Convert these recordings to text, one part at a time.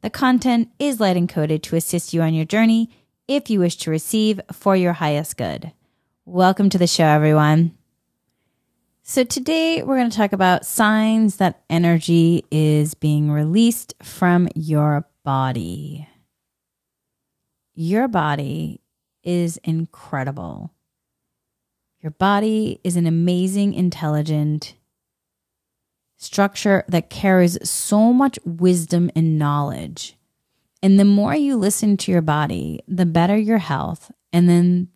the content is light encoded to assist you on your journey if you wish to receive for your highest good. Welcome to the show, everyone. So, today we're going to talk about signs that energy is being released from your body. Your body is incredible. Your body is an amazing, intelligent, structure that carries so much wisdom and knowledge. And the more you listen to your body, the better your health. And then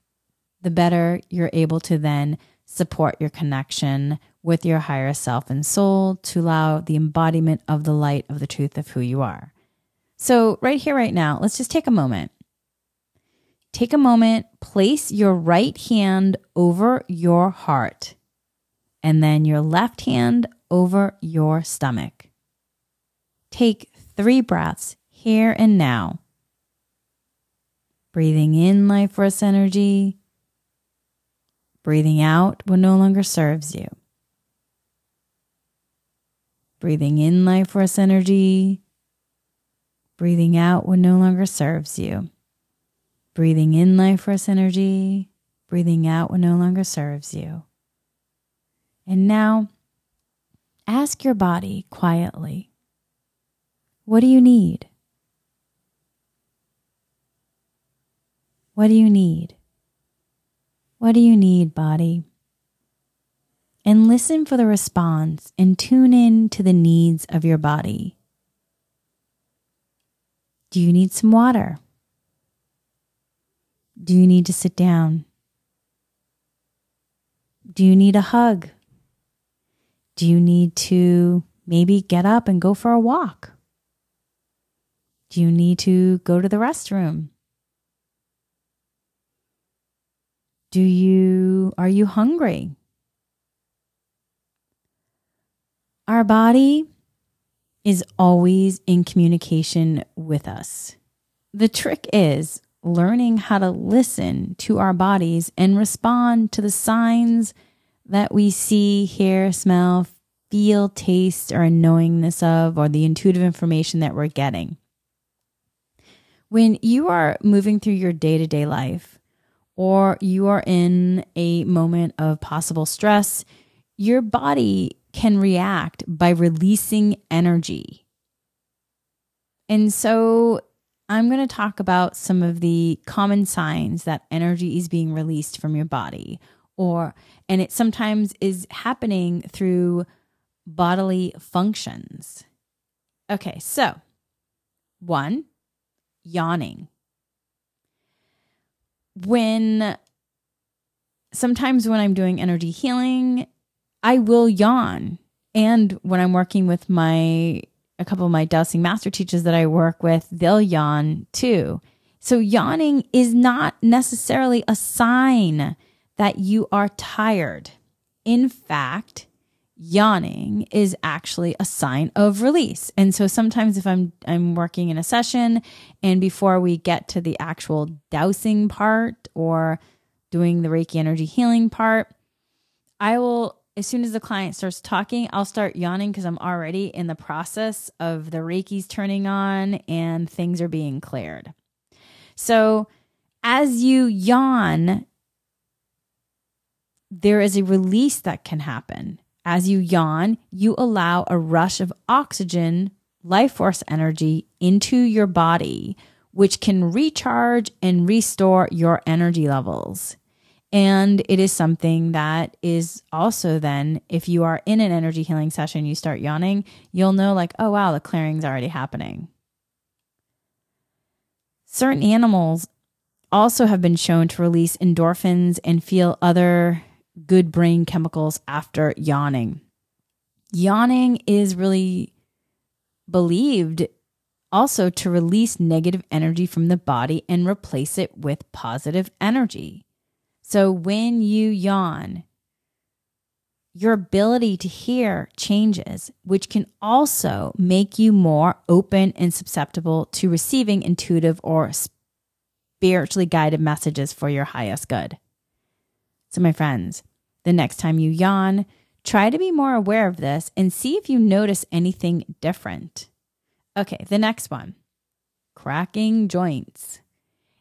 the better you're able to then support your connection with your higher self and soul to allow the embodiment of the light of the truth of who you are. So, right here, right now, let's just take a moment. Take a moment, place your right hand over your heart, and then your left hand over your stomach. Take three breaths here and now. Breathing in life force energy, breathing out what no longer serves you. Breathing in life force energy, breathing out what no longer serves you. Breathing in life force energy, breathing out what no longer serves you. And now Ask your body quietly What do you need? What do you need? What do you need, body? And listen for the response and tune in to the needs of your body. Do you need some water? Do you need to sit down? Do you need a hug? Do you need to maybe get up and go for a walk? Do you need to go to the restroom? Do you are you hungry? Our body is always in communication with us. The trick is learning how to listen to our bodies and respond to the signs that we see, hear, smell, feel, taste, or a knowingness of, or the intuitive information that we're getting. When you are moving through your day to day life, or you are in a moment of possible stress, your body can react by releasing energy. And so I'm going to talk about some of the common signs that energy is being released from your body or and it sometimes is happening through bodily functions. Okay, so one, yawning. When sometimes when I'm doing energy healing, I will yawn. And when I'm working with my a couple of my dowsing master teachers that I work with, they'll yawn too. So yawning is not necessarily a sign that you are tired. In fact, yawning is actually a sign of release. And so sometimes if I'm I'm working in a session and before we get to the actual dowsing part or doing the Reiki energy healing part, I will as soon as the client starts talking, I'll start yawning because I'm already in the process of the Reiki's turning on and things are being cleared. So as you yawn, there is a release that can happen. As you yawn, you allow a rush of oxygen, life force energy into your body, which can recharge and restore your energy levels. And it is something that is also then, if you are in an energy healing session, you start yawning, you'll know, like, oh, wow, the clearing's already happening. Certain animals also have been shown to release endorphins and feel other good brain chemicals after yawning. Yawning is really believed also to release negative energy from the body and replace it with positive energy. So when you yawn, your ability to hear changes, which can also make you more open and susceptible to receiving intuitive or spiritually guided messages for your highest good. So, my friends, the next time you yawn, try to be more aware of this and see if you notice anything different. Okay, the next one cracking joints.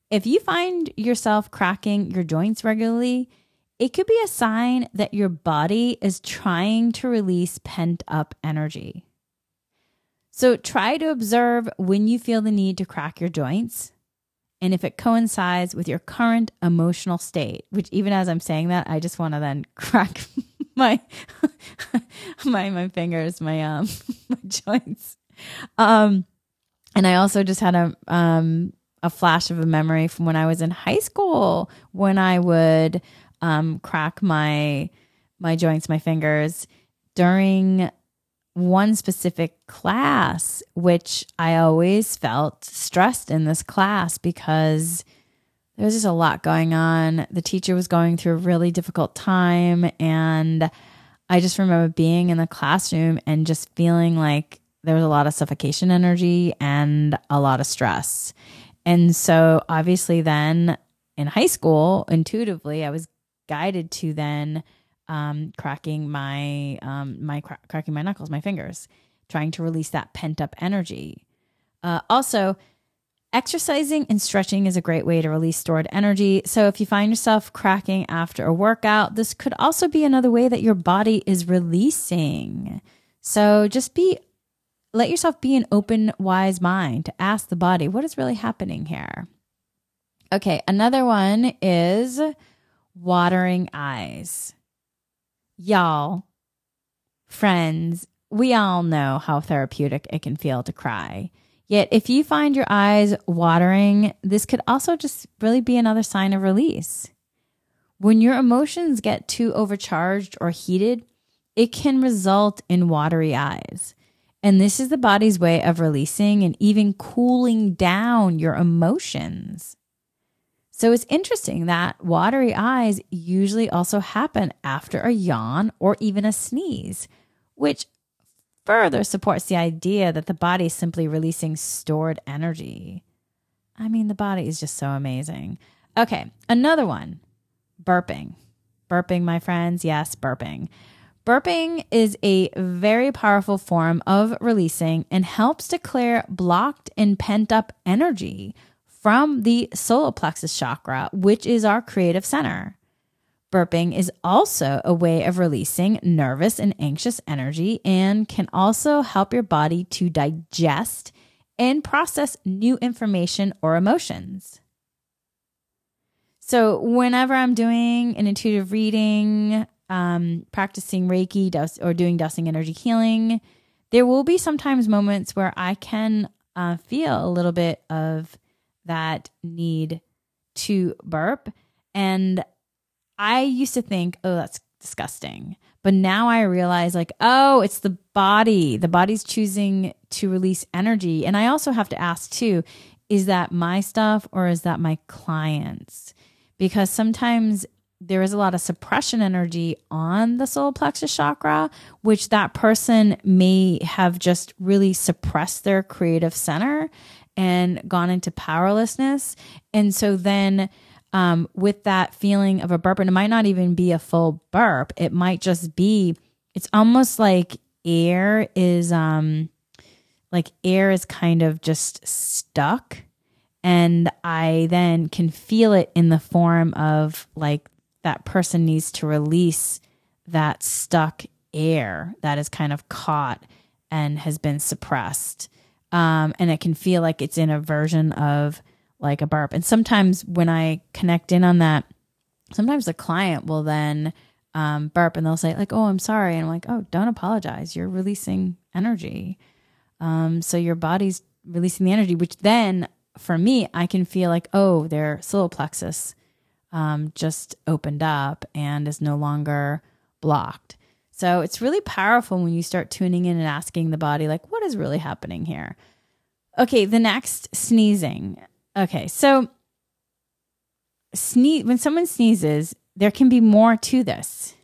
If you find yourself cracking your joints regularly, it could be a sign that your body is trying to release pent up energy. So try to observe when you feel the need to crack your joints and if it coincides with your current emotional state, which even as I'm saying that, I just want to then crack my my my fingers, my um my joints. Um and I also just had a um a flash of a memory from when I was in high school when I would um, crack my my joints, my fingers during one specific class, which I always felt stressed in this class because there was just a lot going on. The teacher was going through a really difficult time. And I just remember being in the classroom and just feeling like there was a lot of suffocation energy and a lot of stress. And so, obviously, then in high school, intuitively, I was guided to then um, cracking my um, my cra- cracking my knuckles, my fingers, trying to release that pent up energy. Uh, also, exercising and stretching is a great way to release stored energy. So, if you find yourself cracking after a workout, this could also be another way that your body is releasing. So, just be let yourself be an open, wise mind to ask the body what is really happening here. Okay, another one is watering eyes. Y'all, friends, we all know how therapeutic it can feel to cry. Yet, if you find your eyes watering, this could also just really be another sign of release. When your emotions get too overcharged or heated, it can result in watery eyes. And this is the body's way of releasing and even cooling down your emotions. So it's interesting that watery eyes usually also happen after a yawn or even a sneeze, which further supports the idea that the body is simply releasing stored energy. I mean, the body is just so amazing. Okay, another one burping. Burping, my friends. Yes, burping. Burping is a very powerful form of releasing and helps to clear blocked and pent up energy from the solar plexus chakra, which is our creative center. Burping is also a way of releasing nervous and anxious energy and can also help your body to digest and process new information or emotions. So, whenever I'm doing an intuitive reading, um, practicing Reiki dust, or doing dowsing energy healing, there will be sometimes moments where I can uh, feel a little bit of that need to burp. And I used to think, oh, that's disgusting. But now I realize, like, oh, it's the body. The body's choosing to release energy. And I also have to ask, too, is that my stuff or is that my clients? Because sometimes there is a lot of suppression energy on the solar plexus chakra, which that person may have just really suppressed their creative center and gone into powerlessness. And so then um, with that feeling of a burp, and it might not even be a full burp, it might just be, it's almost like air is, um, like air is kind of just stuck. And I then can feel it in the form of like that person needs to release that stuck air that is kind of caught and has been suppressed um, and it can feel like it's in a version of like a burp. And sometimes when I connect in on that, sometimes the client will then um, burp and they'll say like, "Oh, I'm sorry," and I'm like, "Oh, don't apologize. You're releasing energy." Um, so your body's releasing the energy, which then for me, I can feel like, oh, their solar plexus um, just opened up and is no longer blocked. So it's really powerful when you start tuning in and asking the body, like, what is really happening here? Okay, the next sneezing. Okay, so sneeze when someone sneezes, there can be more to this.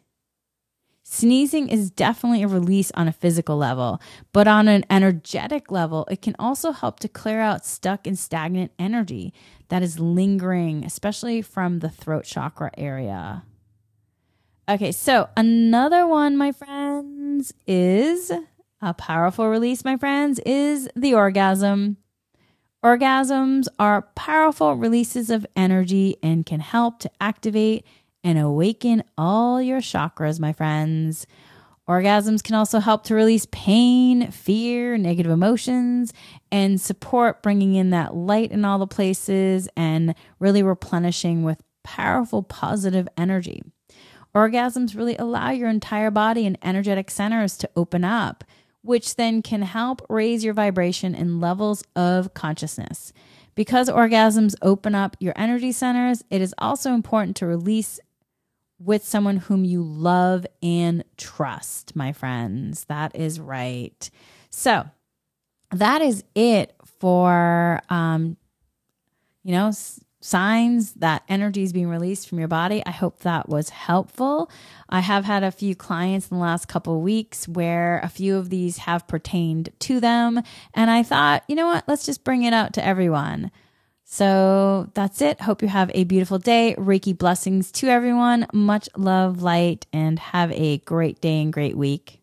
Sneezing is definitely a release on a physical level, but on an energetic level, it can also help to clear out stuck and stagnant energy that is lingering, especially from the throat chakra area. Okay, so another one, my friends, is a powerful release, my friends, is the orgasm. Orgasms are powerful releases of energy and can help to activate and awaken all your chakras, my friends. Orgasms can also help to release pain, fear, negative emotions, and support bringing in that light in all the places and really replenishing with powerful positive energy. Orgasms really allow your entire body and energetic centers to open up, which then can help raise your vibration and levels of consciousness. Because orgasms open up your energy centers, it is also important to release with someone whom you love and trust, my friends. That is right. So that is it for, um, you know, signs that energy is being released from your body. I hope that was helpful. I have had a few clients in the last couple weeks where a few of these have pertained to them. And I thought, you know what? Let's just bring it out to everyone. So that's it. Hope you have a beautiful day. Reiki blessings to everyone. Much love, light, and have a great day and great week.